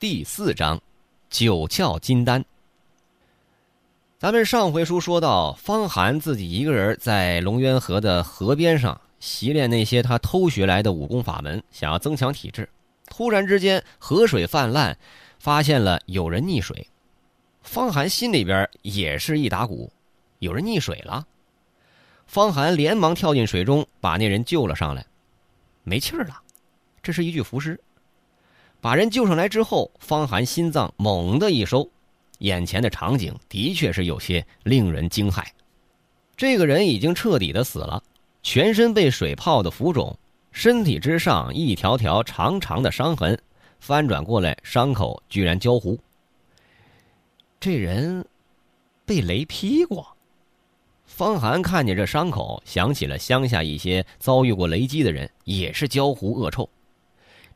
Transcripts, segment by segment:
第四章，九窍金丹。咱们上回书说到，方寒自己一个人在龙渊河的河边上习练那些他偷学来的武功法门，想要增强体质。突然之间，河水泛滥，发现了有人溺水。方寒心里边也是一打鼓，有人溺水了。方寒连忙跳进水中，把那人救了上来，没气儿了。这是一具浮尸。把人救上来之后，方寒心脏猛地一收，眼前的场景的确是有些令人惊骇。这个人已经彻底的死了，全身被水泡的浮肿，身体之上一条条长长的伤痕，翻转过来，伤口居然焦糊。这人被雷劈过。方寒看见这伤口，想起了乡下一些遭遇过雷击的人，也是焦糊恶臭。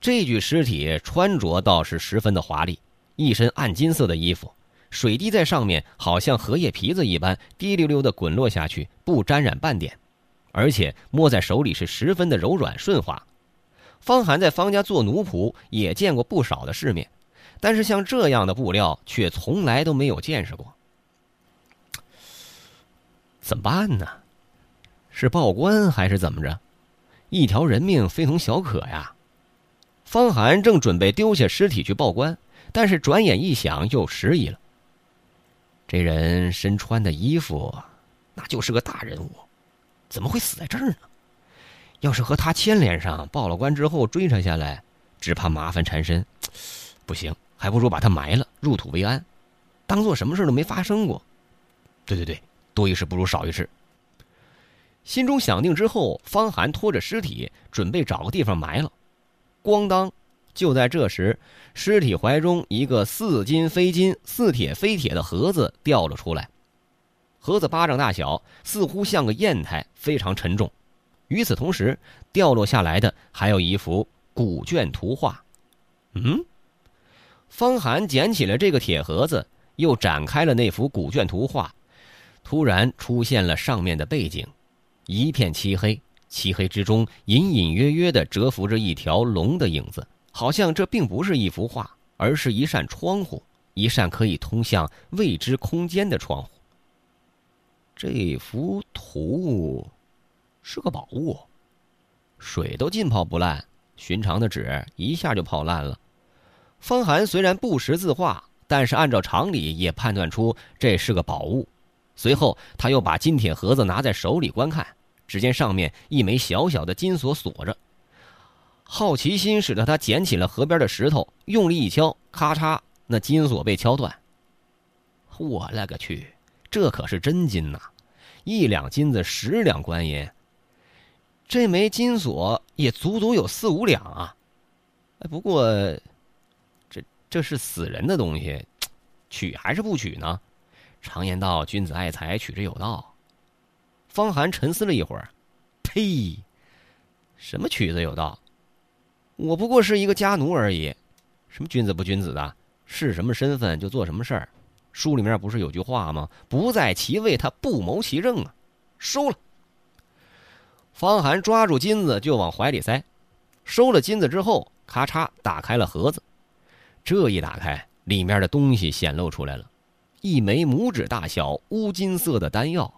这具尸体穿着倒是十分的华丽，一身暗金色的衣服，水滴在上面，好像荷叶皮子一般，滴溜溜的滚落下去，不沾染半点，而且摸在手里是十分的柔软顺滑。方寒在方家做奴仆，也见过不少的世面，但是像这样的布料，却从来都没有见识过。怎么办呢？是报官还是怎么着？一条人命非同小可呀！方寒正准备丢下尸体去报官，但是转眼一想，又迟疑了。这人身穿的衣服，那就是个大人物，怎么会死在这儿呢？要是和他牵连上，报了官之后追查下来，只怕麻烦缠身。不行，还不如把他埋了，入土为安，当做什么事都没发生过。对对对，多一事不如少一事。心中想定之后，方寒拖着尸体，准备找个地方埋了。咣当！就在这时，尸体怀中一个似金非金、似铁非铁的盒子掉了出来。盒子巴掌大小，似乎像个砚台，非常沉重。与此同时，掉落下来的还有一幅古卷图画。嗯，方寒捡起了这个铁盒子，又展开了那幅古卷图画。突然出现了上面的背景，一片漆黑。漆黑之中，隐隐约约地蛰伏着一条龙的影子，好像这并不是一幅画，而是一扇窗户，一扇可以通向未知空间的窗户。这幅图是个宝物，水都浸泡不烂，寻常的纸一下就泡烂了。方寒虽然不识字画，但是按照常理也判断出这是个宝物。随后，他又把金铁盒子拿在手里观看。只见上面一枚小小的金锁锁着，好奇心使得他捡起了河边的石头，用力一敲，咔嚓，那金锁被敲断。我勒个去，这可是真金呐！一两金子十两官银，这枚金锁也足足有四五两啊！哎，不过，这这是死人的东西，取还是不取呢？常言道，君子爱财，取之有道。方寒沉思了一会儿，呸！什么曲子有道？我不过是一个家奴而已，什么君子不君子的，是什么身份就做什么事儿。书里面不是有句话吗？不在其位，他不谋其政啊！收了。方寒抓住金子就往怀里塞，收了金子之后，咔嚓打开了盒子。这一打开，里面的东西显露出来了，一枚拇指大小乌金色的丹药。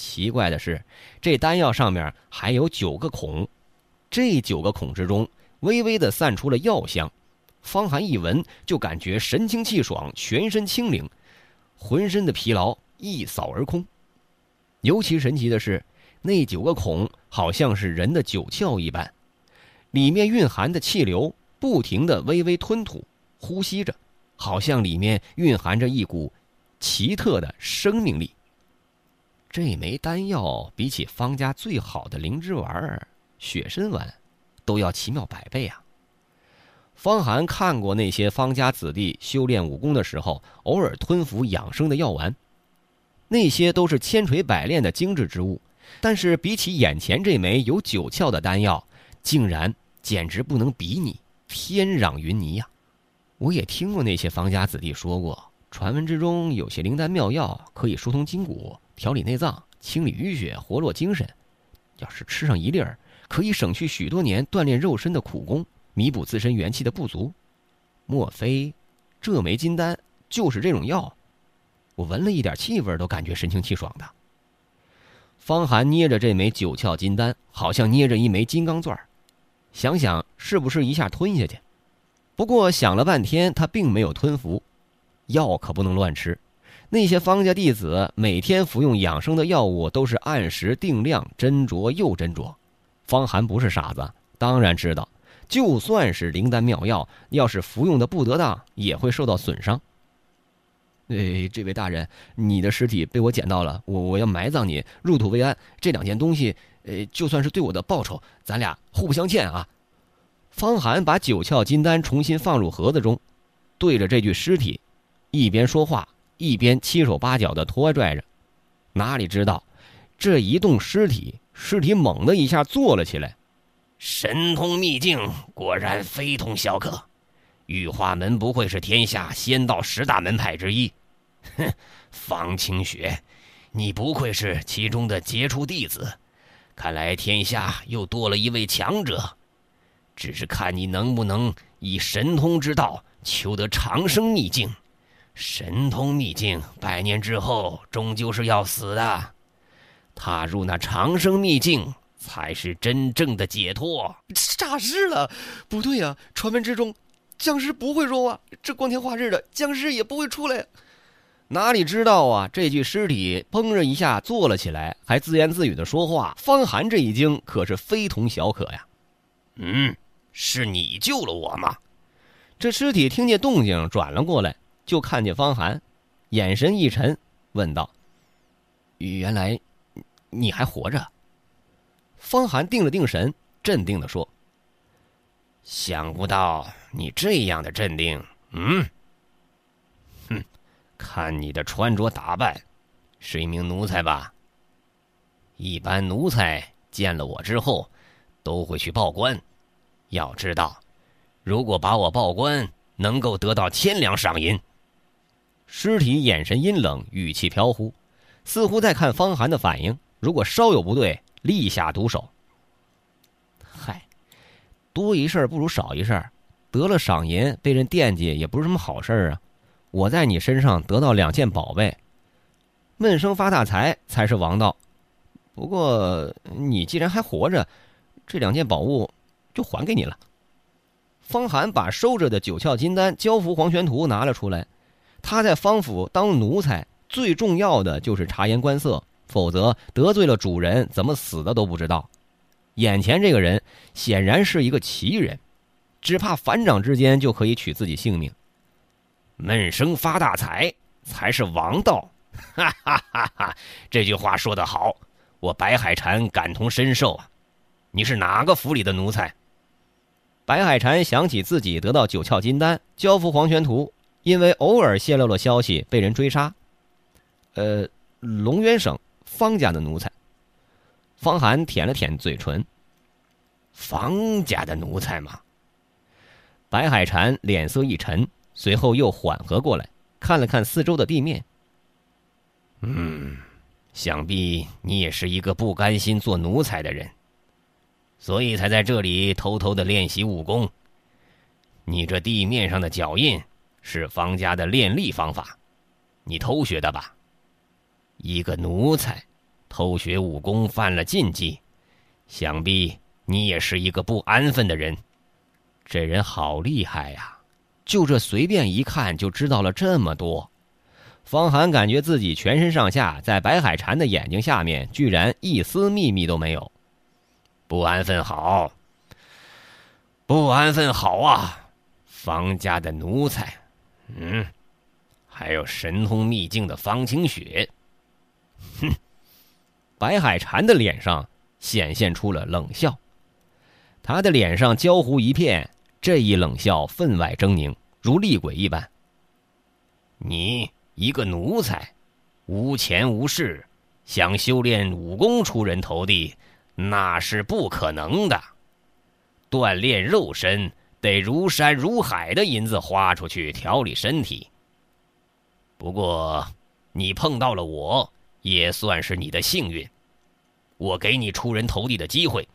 奇怪的是，这丹药上面还有九个孔，这九个孔之中微微的散出了药香。方寒一闻，就感觉神清气爽，全身轻灵，浑身的疲劳一扫而空。尤其神奇的是，那九个孔好像是人的九窍一般，里面蕴含的气流不停的微微吞吐、呼吸着，好像里面蕴含着一股奇特的生命力。这枚丹药比起方家最好的灵芝丸、雪参丸，都要奇妙百倍啊！方寒看过那些方家子弟修炼武功的时候，偶尔吞服养生的药丸，那些都是千锤百炼的精致之物，但是比起眼前这枚有九窍的丹药，竟然简直不能比拟，天壤云泥呀！我也听过那些方家子弟说过，传闻之中有些灵丹妙药可以疏通筋骨。调理内脏，清理淤血，活络精神。要是吃上一粒儿，可以省去许多年锻炼肉身的苦功，弥补自身元气的不足。莫非这枚金丹就是这种药？我闻了一点气味，都感觉神清气爽的。方寒捏着这枚九窍金丹，好像捏着一枚金刚钻想想是不是一下吞下去？不过想了半天，他并没有吞服。药可不能乱吃，那些方家弟子每天服用养生的药物都是按时定量斟酌又斟酌。方寒不是傻子，当然知道，就算是灵丹妙药，要是服用的不得当，也会受到损伤。哎，这位大人，你的尸体被我捡到了，我我要埋葬你，入土为安。这两件东西，呃，就算是对我的报酬，咱俩互不相欠啊。方寒把九窍金丹重新放入盒子中，对着这具尸体，一边说话，一边七手八脚的拖拽着。哪里知道，这一动尸体，尸体猛的一下坐了起来。神通秘境果然非同小可，玉华门不愧是天下仙道十大门派之一。哼，方清雪，你不愧是其中的杰出弟子，看来天下又多了一位强者。只是看你能不能以神通之道求得长生秘境。神通秘境，百年之后终究是要死的。踏入那长生秘境，才是真正的解脱。诈尸了？不对呀，传闻之中，僵尸不会说话，这光天化日的，僵尸也不会出来。哪里知道啊！这具尸体砰的一下坐了起来，还自言自语的说话。方寒这一惊可是非同小可呀。嗯，是你救了我吗？这尸体听见动静转了过来，就看见方寒，眼神一沉，问道：“原来你还活着？”方寒定了定神，镇定的说：“想不到你这样的镇定。”嗯。哼看你的穿着打扮，是一名奴才吧？一般奴才见了我之后，都会去报官。要知道，如果把我报官，能够得到千两赏银。尸体眼神阴冷，语气飘忽，似乎在看方寒的反应。如果稍有不对，立下毒手。嗨，多一事不如少一事，得了赏银，被人惦记也不是什么好事啊。我在你身上得到两件宝贝，闷声发大财才是王道。不过你既然还活着，这两件宝物就还给你了。方寒把收着的九窍金丹交付黄玄图拿了出来。他在方府当奴才，最重要的就是察言观色，否则得罪了主人，怎么死的都不知道。眼前这个人显然是一个奇人，只怕反掌之间就可以取自己性命。闷声发大财才是王道，哈哈哈哈！这句话说得好，我白海禅感同身受啊。你是哪个府里的奴才？白海禅想起自己得到九窍金丹，交付黄泉图，因为偶尔泄露了消息，被人追杀。呃，龙渊省方家的奴才。方寒舔了舔嘴唇。方家的奴才吗？白海禅脸色一沉。随后又缓和过来，看了看四周的地面。嗯，想必你也是一个不甘心做奴才的人，所以才在这里偷偷的练习武功。你这地面上的脚印是方家的练力方法，你偷学的吧？一个奴才偷学武功犯了禁忌，想必你也是一个不安分的人。这人好厉害呀！就这随便一看就知道了这么多，方寒感觉自己全身上下在白海禅的眼睛下面，居然一丝秘密都没有。不安分好，不安分好啊！方家的奴才，嗯，还有神通秘境的方清雪，哼！白海禅的脸上显现出了冷笑，他的脸上焦糊一片，这一冷笑分外狰狞。如厉鬼一般。你一个奴才，无钱无势，想修炼武功出人头地，那是不可能的。锻炼肉身得如山如海的银子花出去调理身体。不过，你碰到了我，也算是你的幸运。我给你出人头地的机会，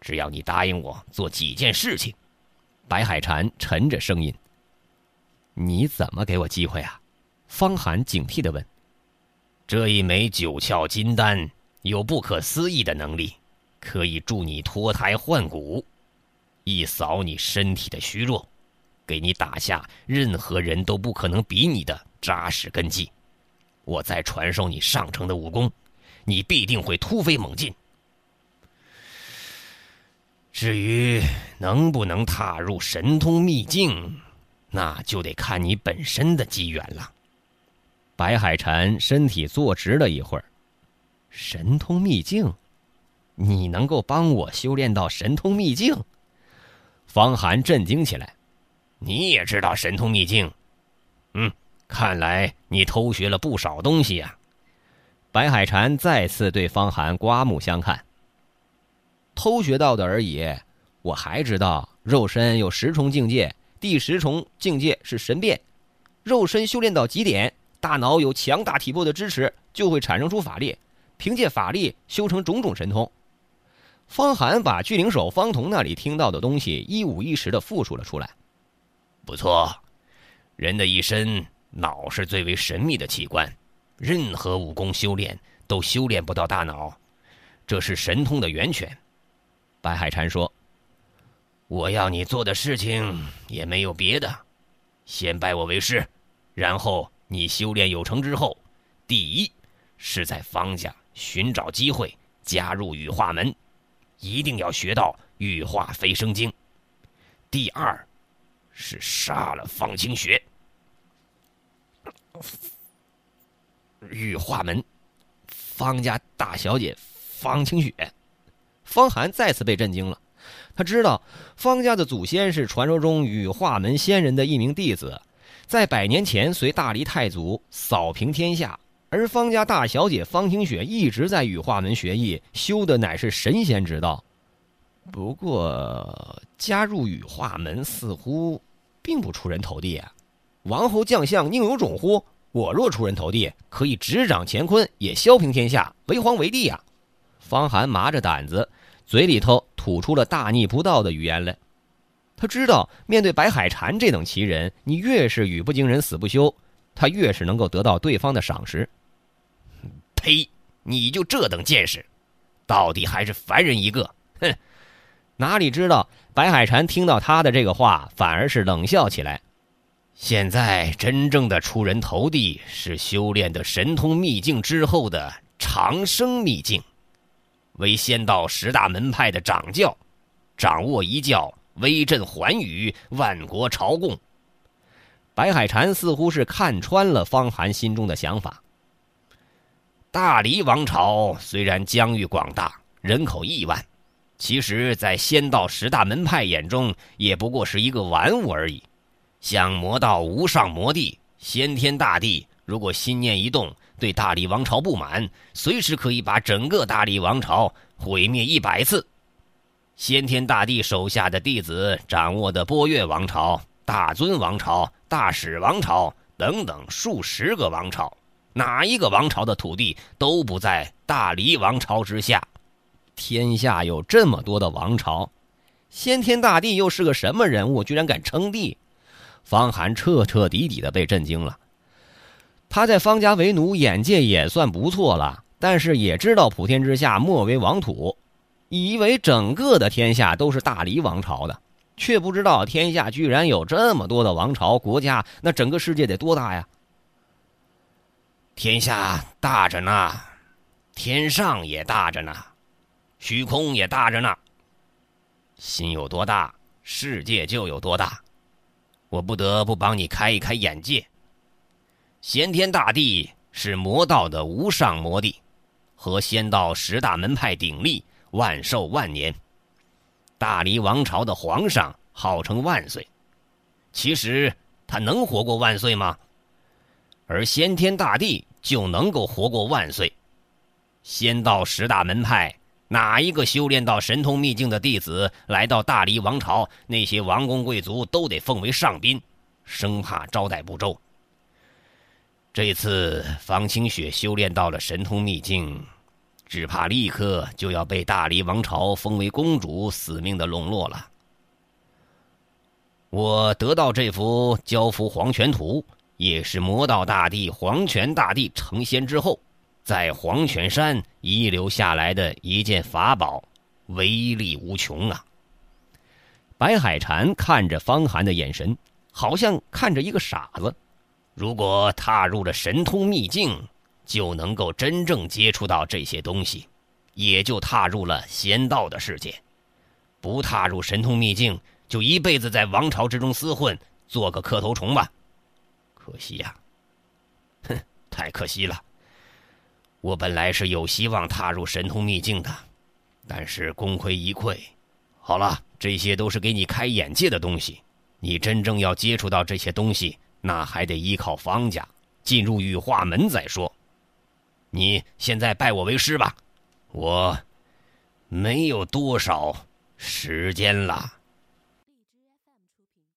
只要你答应我做几件事情。白海禅沉着声音。你怎么给我机会啊？方寒警惕的问。这一枚九窍金丹有不可思议的能力，可以助你脱胎换骨，一扫你身体的虚弱，给你打下任何人都不可能比你的扎实根基。我再传授你上乘的武功，你必定会突飞猛进。至于能不能踏入神通秘境，那就得看你本身的机缘了。白海禅身体坐直了一会儿，神通秘境，你能够帮我修炼到神通秘境？方寒震惊起来，你也知道神通秘境？嗯，看来你偷学了不少东西呀。白海禅再次对方寒刮目相看。偷学到的而已，我还知道肉身有十重境界，第十重境界是神变，肉身修炼到极点，大脑有强大体魄的支持，就会产生出法力，凭借法力修成种种神通。方寒把巨灵手方童那里听到的东西一五一十的复述了出来。不错，人的一生脑是最为神秘的器官，任何武功修炼都修炼不到大脑，这是神通的源泉。白海禅说：“我要你做的事情也没有别的，先拜我为师，然后你修炼有成之后，第一是在方家寻找机会加入羽化门，一定要学到羽化飞升经；第二是杀了方清雪。羽化门，方家大小姐方清雪。”方寒再次被震惊了，他知道方家的祖先是传说中羽化门仙人的一名弟子，在百年前随大黎太祖扫平天下，而方家大小姐方清雪一直在羽化门学艺，修的乃是神仙之道。不过加入羽化门似乎并不出人头地啊！王侯将相宁有种乎？我若出人头地，可以执掌乾坤，也削平天下，为皇为帝呀！方寒麻着胆子。嘴里头吐出了大逆不道的语言来，他知道面对白海禅这等奇人，你越是语不惊人死不休，他越是能够得到对方的赏识。呸！你就这等见识，到底还是凡人一个。哼！哪里知道白海禅听到他的这个话，反而是冷笑起来。现在真正的出人头地是修炼的神通秘境之后的长生秘境。为仙道十大门派的掌教，掌握一教，威震寰宇，万国朝贡。白海禅似乎是看穿了方寒心中的想法。大黎王朝虽然疆域广大，人口亿万，其实，在仙道十大门派眼中，也不过是一个玩物而已。像魔道无上魔帝、先天大帝，如果心念一动，对大理王朝不满，随时可以把整个大理王朝毁灭一百次。先天大帝手下的弟子掌握的波月王朝、大尊王朝、大始王朝等等数十个王朝，哪一个王朝的土地都不在大理王朝之下。天下有这么多的王朝，先天大帝又是个什么人物？居然敢称帝？方寒彻彻底底的被震惊了。他在方家为奴，眼界也算不错了，但是也知道普天之下莫为王土，以为整个的天下都是大黎王朝的，却不知道天下居然有这么多的王朝国家，那整个世界得多大呀？天下大着呢，天上也大着呢，虚空也大着呢。心有多大，世界就有多大。我不得不帮你开一开眼界。先天大帝是魔道的无上魔帝，和仙道十大门派鼎立，万寿万年。大黎王朝的皇上号称万岁，其实他能活过万岁吗？而先天大帝就能够活过万岁。仙道十大门派哪一个修炼到神通秘境的弟子来到大黎王朝，那些王公贵族都得奉为上宾，生怕招待不周。这次方清雪修炼到了神通秘境，只怕立刻就要被大黎王朝封为公主，死命的笼络了。我得到这幅交付黄泉图，也是魔道大帝黄泉大帝成仙之后，在黄泉山遗留下来的一件法宝，威力无穷啊！白海禅看着方寒的眼神，好像看着一个傻子。如果踏入了神通秘境，就能够真正接触到这些东西，也就踏入了仙道的世界。不踏入神通秘境，就一辈子在王朝之中厮混，做个磕头虫吧。可惜呀，哼，太可惜了。我本来是有希望踏入神通秘境的，但是功亏一篑。好了，这些都是给你开眼界的东西，你真正要接触到这些东西。那还得依靠方家进入羽化门再说。你现在拜我为师吧，我没有多少时间了。